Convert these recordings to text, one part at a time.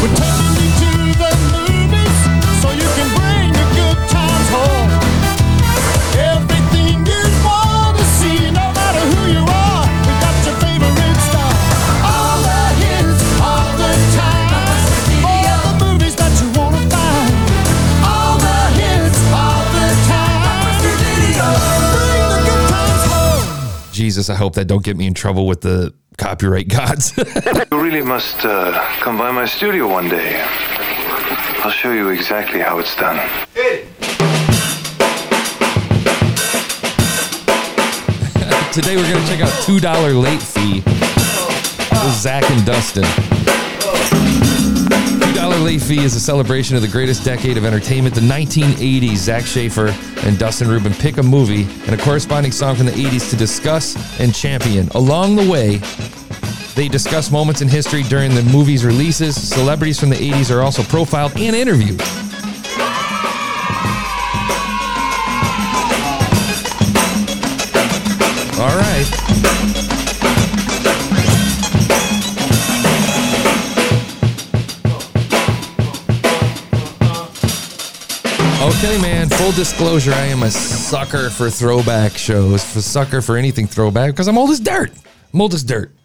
We're taking Jesus, I hope that don't get me in trouble with the copyright gods. You really must uh, come by my studio one day. I'll show you exactly how it's done. Today we're gonna check out two dollar late fee with Zach and Dustin. Late is a celebration of the greatest decade of entertainment, the 1980s. Zach Schaefer and Dustin Rubin pick a movie and a corresponding song from the 80s to discuss and champion. Along the way, they discuss moments in history during the movie's releases. Celebrities from the 80s are also profiled and interviewed. Full disclosure, I am a sucker for throwback shows, for sucker for anything throwback because I'm old as dirt. I'm old as dirt.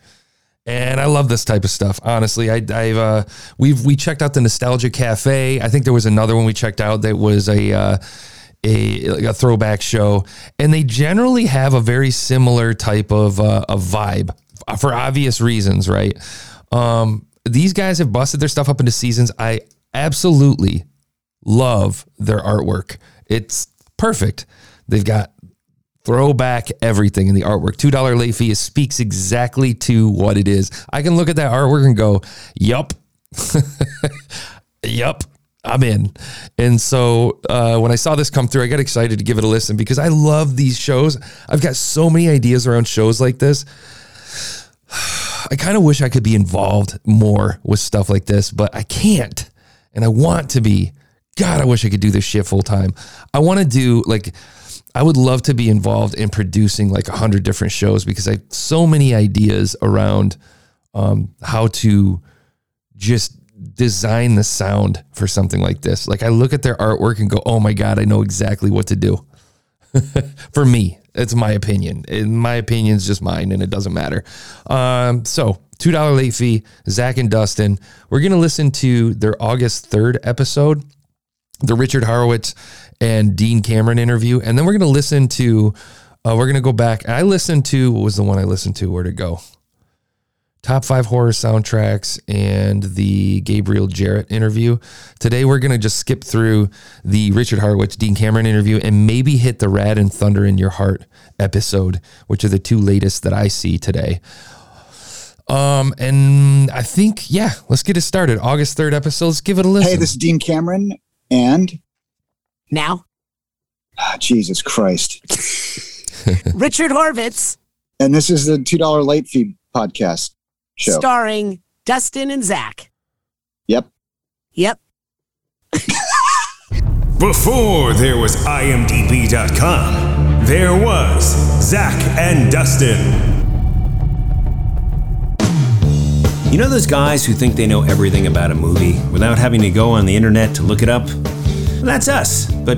And I love this type of stuff. Honestly, I, I've uh, we've we checked out the Nostalgia Cafe. I think there was another one we checked out that was a uh, a, like a throwback show, and they generally have a very similar type of uh, a vibe for obvious reasons, right? Um, these guys have busted their stuff up into seasons. I absolutely love their artwork. It's perfect. They've got throwback everything in the artwork. Two dollar late fee speaks exactly to what it is. I can look at that artwork and go, "Yup, yup." I'm in. And so uh, when I saw this come through, I got excited to give it a listen because I love these shows. I've got so many ideas around shows like this. I kind of wish I could be involved more with stuff like this, but I can't. And I want to be. God, I wish I could do this shit full time. I want to do like I would love to be involved in producing like a hundred different shows because I have so many ideas around um, how to just design the sound for something like this. Like I look at their artwork and go, "Oh my god, I know exactly what to do." for me, it's my opinion. And my opinion is just mine, and it doesn't matter. Um, so two dollar late fee. Zach and Dustin. We're gonna listen to their August third episode, the Richard Horowitz and Dean Cameron interview, and then we're gonna listen to. Uh, we're gonna go back. I listened to what was the one I listened to? Where'd it go? top five horror soundtracks and the Gabriel Jarrett interview. Today, we're going to just skip through the Richard Horowitz, Dean Cameron interview and maybe hit the Rad and Thunder in Your Heart episode, which are the two latest that I see today. Um, and I think, yeah, let's get it started. August 3rd episode. Let's give it a listen. Hey, this is Dean Cameron, and Now, ah, Jesus Christ, Richard Horvitz, and this is the two dollar late fee podcast show. starring Dustin and Zach. yep. Yep. Before there was IMDb.com, there was Zach and Dustin. You know those guys who think they know everything about a movie without having to go on the internet to look it up? Well, that's us, but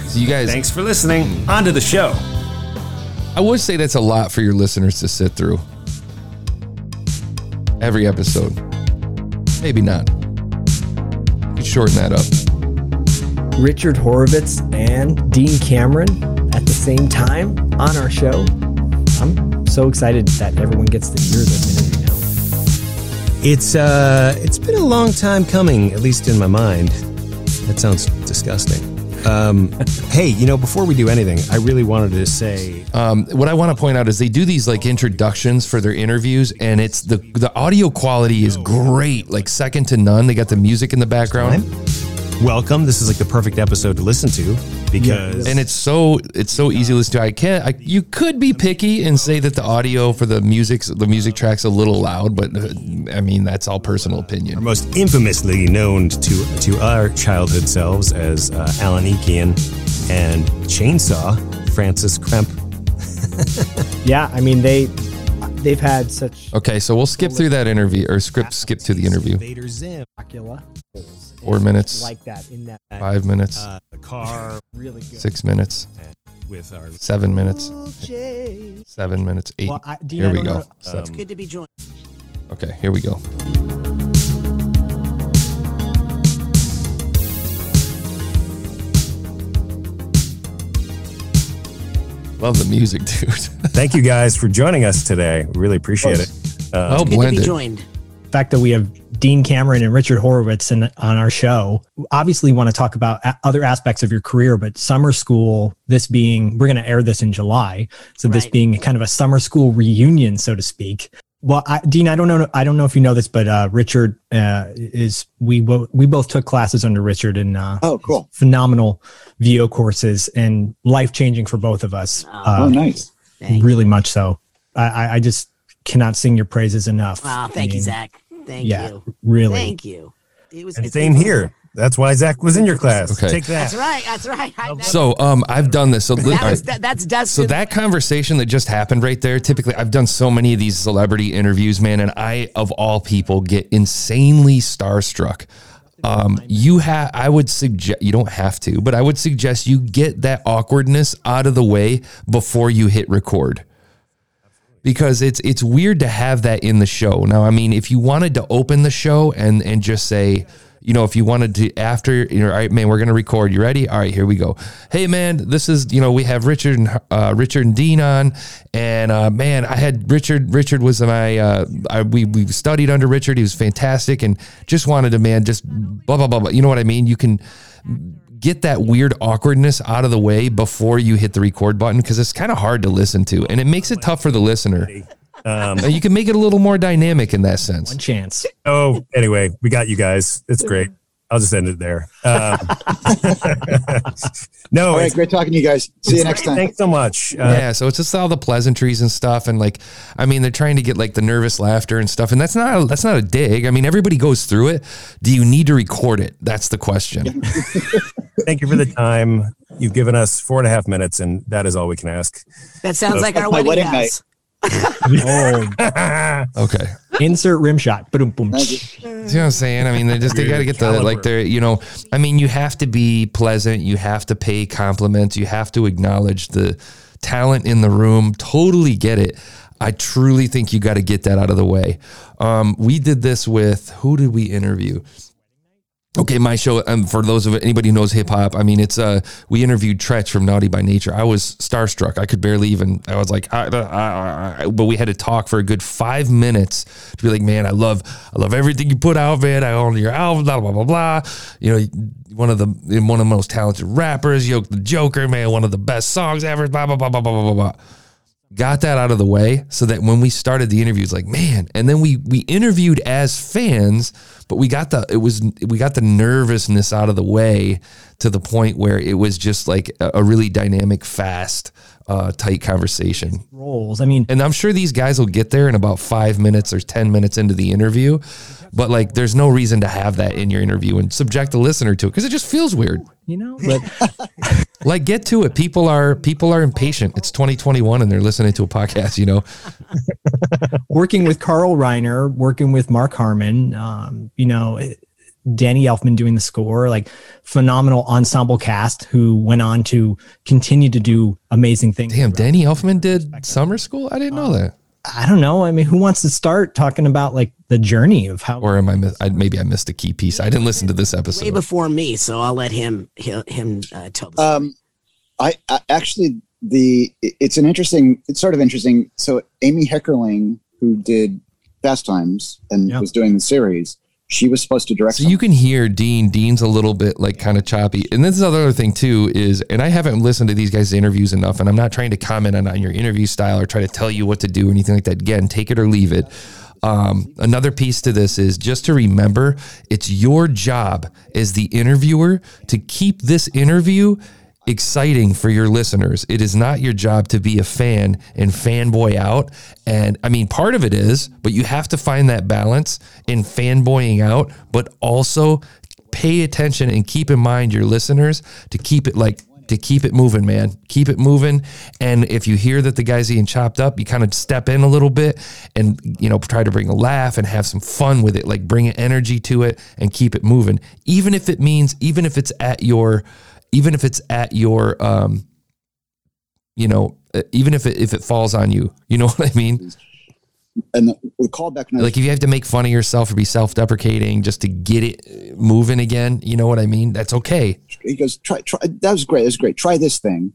So you guys, Thanks for listening. On to the show. I would say that's a lot for your listeners to sit through. Every episode. Maybe not. You could shorten that up. Richard Horvitz and Dean Cameron at the same time on our show. I'm so excited that everyone gets to hear this interview now. It's uh it's been a long time coming, at least in my mind. That sounds disgusting. Um, hey, you know, before we do anything, I really wanted to say Um, what I want to point out is they do these like introductions for their interviews, and it's the the audio quality is great, like second to none. They got the music in the background, welcome. This is like the perfect episode to listen to because and it's so it's so easy to listen to. I can't. I, you could be picky and say that the audio for the music the music track's a little loud, but uh, I mean that's all personal opinion. most infamously known to to our childhood selves as uh, Alan Eakian and Chainsaw Francis Gremp. Yeah, I mean they they've had such Okay, so we'll skip through that interview or script skip to the interview. Vader Zim, Dracula. Four minutes, like that in that five minutes, uh, the car really good. six minutes, with our seven minutes, seven minutes, eight. Well, I- Dean, Here I we don't go. know- Seven. Good to be joined. Okay, here we go. Love the music, dude. Thank you guys for joining us today. Really appreciate it. Oh, Good to oh, be blended. joined. the fact that we have Dean Cameron and Richard Horvitz in, on our show. Obviously, want to talk about a- other aspects of your career, but summer school, this being, we're going to air this in July. So, this being kind of a summer school reunion, so to speak. Well, I, Dean, I don't know. I don't know if you know this, but uh, Richard uh, is we bo- we both took classes under Richard and uh, Oh, cool. phenomenal VO courses and life changing for both of us. Oh, Oh, Uh, nice. Thank, really much so. I, I, I just cannot sing your praises enough. wow, I thank you, Zach. Thank yeah, you. really. Thank you. It was And same here. That's why Zach was in your class. Okay. Take that. That's right. That's right. I, that, So, um, I've done this. So, li- that all was, that, that's Dustin. So that conversation that just happened right there, typically I've done so many of these celebrity interviews, man, and I of all people get insanely starstruck. Um, you have I would suggest you don't have to, but I would suggest you get that awkwardness out of the way before you hit record. Because it's it's weird to have that in the show. Now, I mean, if you wanted to open the show and and just say, you know, if you wanted to after, you know, all right, man, we're gonna record. You ready? All right, here we go. Hey, man, this is you know we have Richard and uh, Richard and Dean on, and uh, man, I had Richard. Richard was my uh, I, we we studied under Richard. He was fantastic, and just wanted to man just blah blah blah blah. You know what I mean? You can get that weird awkwardness out of the way before you hit the record button because it's kind of hard to listen to, and it makes it tough for the listener. Um, You can make it a little more dynamic in that sense. One chance. oh, anyway, we got you guys. It's great. I'll just end it there. Um, no, All right, great talking to you guys. See you next time. Thanks so much. Uh, yeah, so it's just all the pleasantries and stuff, and like, I mean, they're trying to get like the nervous laughter and stuff, and that's not that's not a dig. I mean, everybody goes through it. Do you need to record it? That's the question. Thank you for the time. You've given us four and a half minutes, and that is all we can ask. that sounds like our wedding, wedding vows. Oh, Okay. insert rim shot. Boom, boom. You. know what I'm saying? I mean, they just they got to get the like they're you know. I mean, you have to be pleasant. You have to pay compliments. You have to acknowledge the talent in the room. Totally get it. I truly think you got to get that out of the way. Um, we did this with who did we interview? Okay, my show. Um, for those of anybody who knows hip hop, I mean, it's uh, we interviewed Treach from Naughty by Nature. I was starstruck. I could barely even. I was like, I, I, I, but we had to talk for a good five minutes to be like, man, I love, I love everything you put out, man. I own your album, blah blah blah blah. You know, one of the one of the most talented rappers, Yoke the Joker, man, one of the best songs ever. Blah blah blah blah blah blah blah got that out of the way so that when we started the interviews like man and then we we interviewed as fans but we got the it was we got the nervousness out of the way to the point where it was just like a, a really dynamic fast uh, tight conversation. Rolls. I mean, and i'm sure these guys will get there in about five minutes or ten minutes into the interview but like there's no reason to have that in your interview and subject the listener to it because it just feels weird. You know, but like get to it. People are people are impatient. It's 2021 and they're listening to a podcast you know? Working with Carl Reiner, working with Mark Harmon, um, you know, Danny Elfman doing the score, like phenomenal ensemble cast who went on to continue to do amazing things. Damn, Danny Elfman did summer school. I didn't know that. I don't know. I mean, who wants to start talking about like the journey of how? Or am I, miss- I? Maybe I missed a key piece. I didn't listen to this way episode. before me, so I'll let him he'll, him uh, tell. The Um, I, I actually the it's an interesting. It's sort of interesting. So Amy Heckerling, who did Fast Times and Yeah. was doing the series, She was supposed to direct. So you can hear Dean. Dean's a little bit like kind of choppy. And this is another thing too is, and I haven't listened to these guys' interviews enough, and I'm not trying to comment on, on your interview style or try to tell you what to do or anything like that. Again, take it or leave it. Um, another piece to this is just to remember it's your job as the interviewer to keep this interview exciting for your listeners. It is not your job to be a fan and fanboy out. And I mean, part of it is, but you have to find that balance in fanboying out, but also pay attention and keep in mind your listeners to keep it like to keep it moving, man. Keep it moving. And if you hear that the guy's getting chopped up, you kind of step in a little bit and, you know, try to bring a laugh and have some fun with it. Like bring an energy to it and keep it moving. Even if it means, even if it's at your, even if it's at your, um, you know, uh, even if it, if it falls on you, you know what I mean? and the, callback. Like if you have to make fun of yourself or be self-deprecating just to get it moving again, you know what I mean? That's okay. he goes, try, try. That was great. That was great. Try this thing,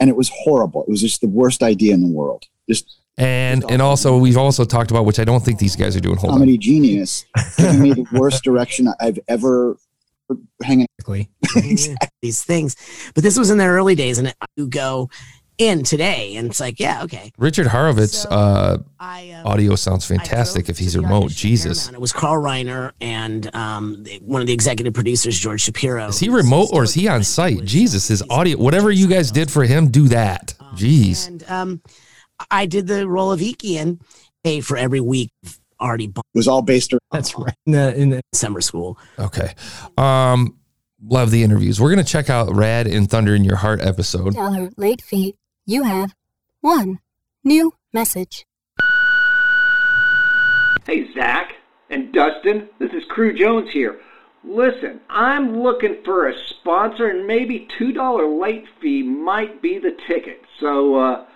and it was horrible. It was just the worst idea in the world. Just And and also we've also talked about which I don't think these guys are doing. Hold on. comedy genius, giving me the worst direction I've ever hanging. Exactly. these things. But this was in their early days, and you go in today, and it's like, yeah, okay. Richard Horvitz So, uh, I um, audio sounds fantastic if he's remote. Jesus. Paramount. It was Carl Reiner and um, one of the executive producers, George Shapiro. Is he remote or is he on site? Jesus, his audio, whatever you guys did for him, do that. Jeez. And um, I did the role of Iki and paid for every week of already bought It was all based around. That's right. In the, in the, summer school. Okay. Um, love the interviews. We're gonna check out Rad and Thunder in Your Heart episode. dollar late fee. You have one new message. Hey, Zach and Dustin, this is Cru Jones here. Listen, I'm looking for a sponsor, and maybe $2 late fee might be the ticket. So, uh,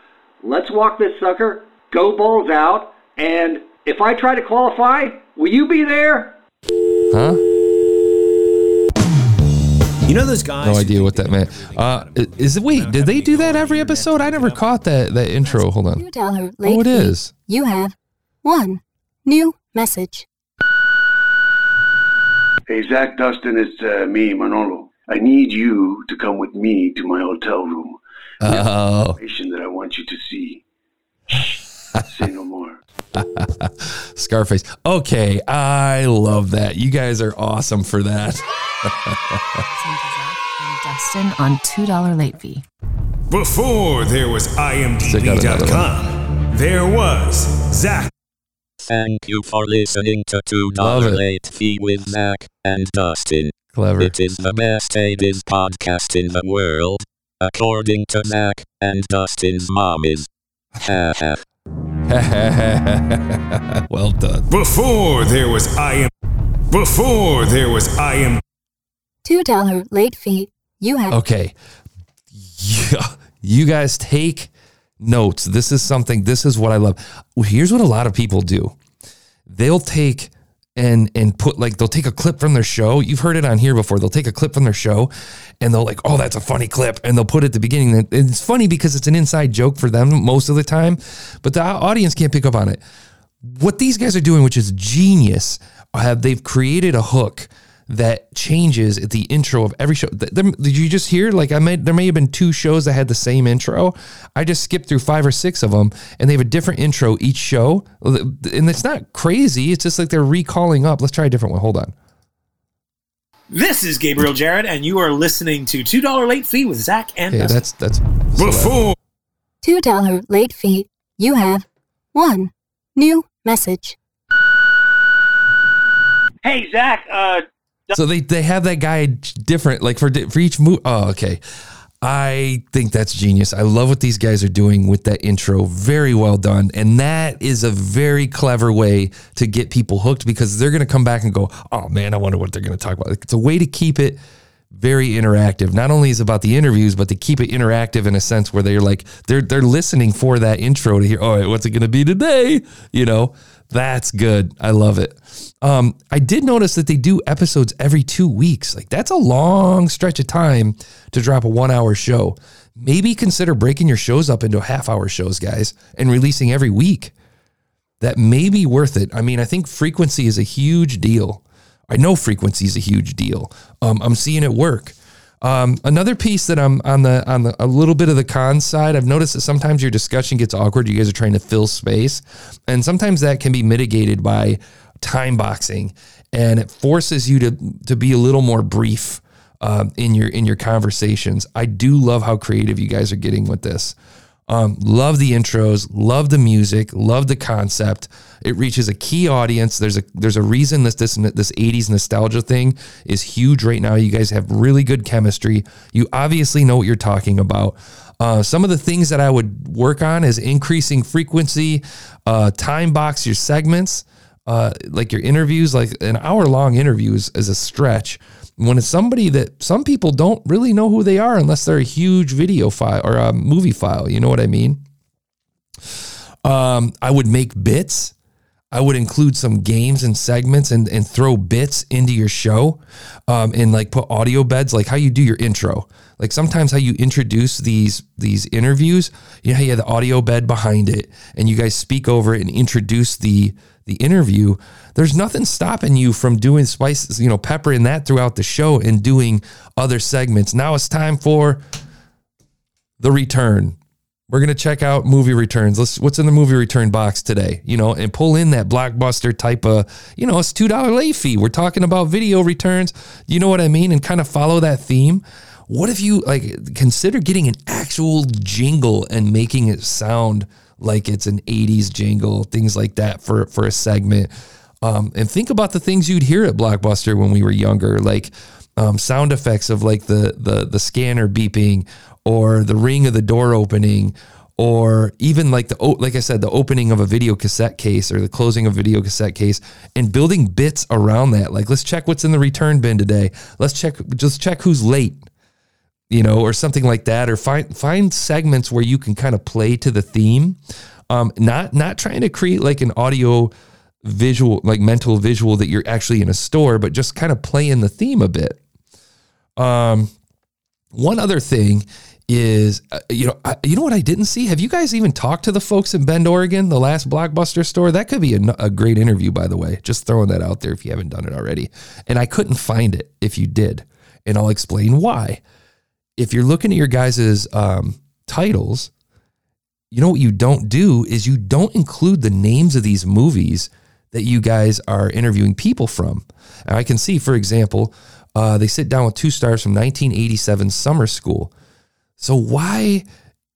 let's walk this sucker, go balls out, and if I try to qualify, will you be there? Huh? You know those guys? No idea what that meant. Uh, about a movie is it wait? Did they do that every episode? I never caught that that intro. Hold on. Two dollar late Oh, it fee. is. You have one new message. Hey, Zach Dustin, it's uh, me, Manolo. I need you to come with me to my hotel room. Oh, Information that I want you to see. Shh, say no more. Scarface. Okay, I love that. You guys are awesome for that. and Dustin on $2 late fee. Before there was Stick out another IMDb.com, there was Zach. Thank you for listening to $2 Late Fee with Zach and Dustin. Clever. It is the best 80s podcast in the world, according to Zach and Dustin's mommies. Ha ha. well done. Before there was I am. Before there was IM. Two dollar late fee. You have Okay. Yeah. You guys take notes. This is something, this is what I love. Here's what a lot of people do. They'll take and and put like they'll take a clip from their show. You've heard it on here before. They'll take a clip from their show and they'll like, oh, that's a funny clip. And they'll put it at the beginning. And it's funny because it's an inside joke for them most of the time, but the audience can't pick up on it. What these guys are doing, which is genius, have they've created a hook that changes at the intro of every show. Th- Did you just hear? Like I made, there may have been two shows that had the same intro. I just skipped through five or six of them, and they have a different intro each show. And it's not crazy. It's just like they're recalling up. Let's try a different one. Hold on. This is Gabriel Jarrett, and you are listening to $2 Late Fee with Zach and Okay, that's that's Before. two dollar late fee. You have one new message. Hey, Zach, uh, So they they have that guy different, like for for each move. Oh, okay. I think that's genius. I love what these guys are doing with that intro. Very well done, and that is a very clever way to get people hooked because they're going to come back and go, "Oh man, I wonder what they're going to talk about." It's a way to keep it very interactive. Not only is it about the interviews, but to keep it interactive in a sense where they're like they're they're listening for that intro to hear, "All right, what's it going to be today?" You know, that's good. I love it. Um, I did notice that they do episodes every two weeks. Like that's a long stretch of time to drop a one hour show. Maybe consider breaking your shows up into half hour shows, guys, and releasing every week. That may be worth it. I mean, I think frequency is a huge deal. I know frequency is a huge deal. Um, I'm seeing it work. Um, another piece that I'm on the on the a little bit of the con side, I've noticed that sometimes your discussion gets awkward. You guys are trying to fill space, and sometimes that can be mitigated by time boxing, and it forces you to to be a little more brief um, in your in your conversations. I do love how creative you guys are getting with this. Um, love the intros, love the music, love the concept. It reaches a key audience. There's a there's a reason this this this 80s nostalgia thing is huge right now. You guys have really good chemistry. You obviously know what you're talking about. Uh, some of the things that I would work on is increasing frequency, uh, time box your segments, uh, like your interviews, like an hour long interviews is a stretch when it's somebody that some people don't really know who they are unless they're a huge videophile or a movie file. You know what I mean? Um, I would make bits. I would include some games and segments and, and throw bits into your show um, and like put audio beds, like how you do your intro. Like sometimes how you introduce these these interviews, you know how you have the audio bed behind it and you guys speak over it and introduce the the interview. There's nothing stopping you from doing spices, you know, peppering that throughout the show and doing other segments. Now it's time for the return. We're gonna check out movie returns. Let's what's in the movie return box today, you know, and pull in that blockbuster type of, you know, it's two dollar late fee. We're talking about video returns. You know what I mean? And kind of follow that theme. What if you like consider getting an actual jingle and making it sound like it's an 80s jingle, things like that for for a segment. Um, and think about the things you'd hear at Blockbuster when we were younger, like um, sound effects of like the the the scanner beeping or the ring of the door opening or even like the like I said the opening of a video cassette case or the closing of a video cassette case and building bits around that. Like let's check what's in the return bin today. Let's check just check who's late you know or something like that or find find segments where you can kind of play to the theme. Um not not trying to create like an audio visual like mental visual that you're actually in a store but just kind of play in the theme a bit. Um one other thing is uh, you know I, you know what I didn't see. Have you guys even talked to the folks in Bend, Oregon, the last Blockbuster store? That could be a, a, great interview, by the way. Just throwing that out there if you haven't done it already. And I couldn't find it if you did, and I'll explain why. If you're looking at your guys' um, titles, you know what you don't do is you don't include the names of these movies that you guys are interviewing people from. And I can see, for example, uh, they sit down with two stars from 1987 Summer School. So why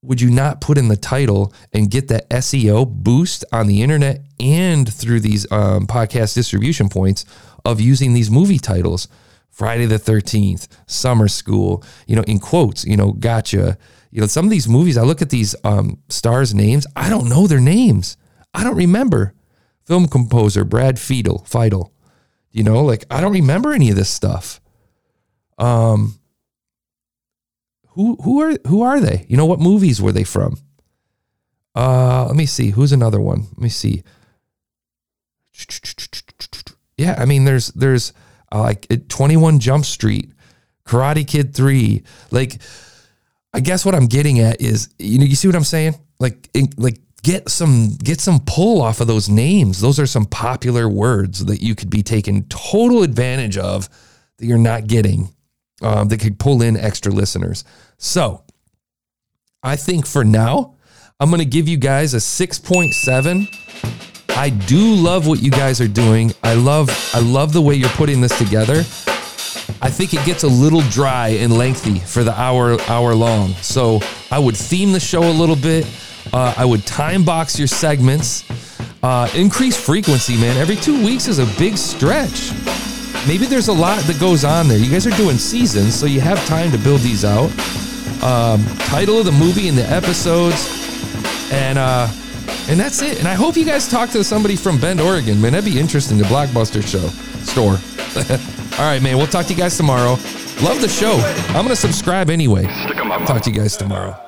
would you not put in the title and get that SEO boost on the internet and through these um, podcast distribution points of using these movie titles? Friday the 13th, Summer School, you know, in quotes, you know, gotcha. You know, some of these movies, I look at these um, stars' names, I don't know their names. I don't remember. Film composer Brad Fiedel, Fiedel. You know, like I don't remember any of this stuff. Um, who who are who are they? You know what movies were they from? Uh, let me see. Who's another one? Let me see. Yeah, I mean, there's there's uh, like 21 Jump Street, Karate Kid 3. Like, I guess what I'm getting at is, you know, you see what I'm saying? Like, in, like get some get some pull off of those names. Those are some popular words that you could be taking total advantage of that you're not getting. Um, that could pull in extra listeners. So, I think for now, I'm going to give you guys a 6.7. I do love what you guys are doing. I love I love the way you're putting this together. I think it gets a little dry and lengthy for the hour hour long. So I would theme the show a little bit. Uh, I would time box your segments. Uh, increase frequency, man. Every two weeks is a big stretch. Maybe there's a lot that goes on there. You guys are doing seasons, so you have time to build these out. Um, title of the movie and the episodes, and uh, and that's it. And I hope you guys talk to somebody from Bend, Oregon, man. That'd be interesting. The Blockbuster show store. All right, man. We'll talk to you guys tomorrow. Love the show. I'm gonna subscribe anyway. Talk to you guys tomorrow.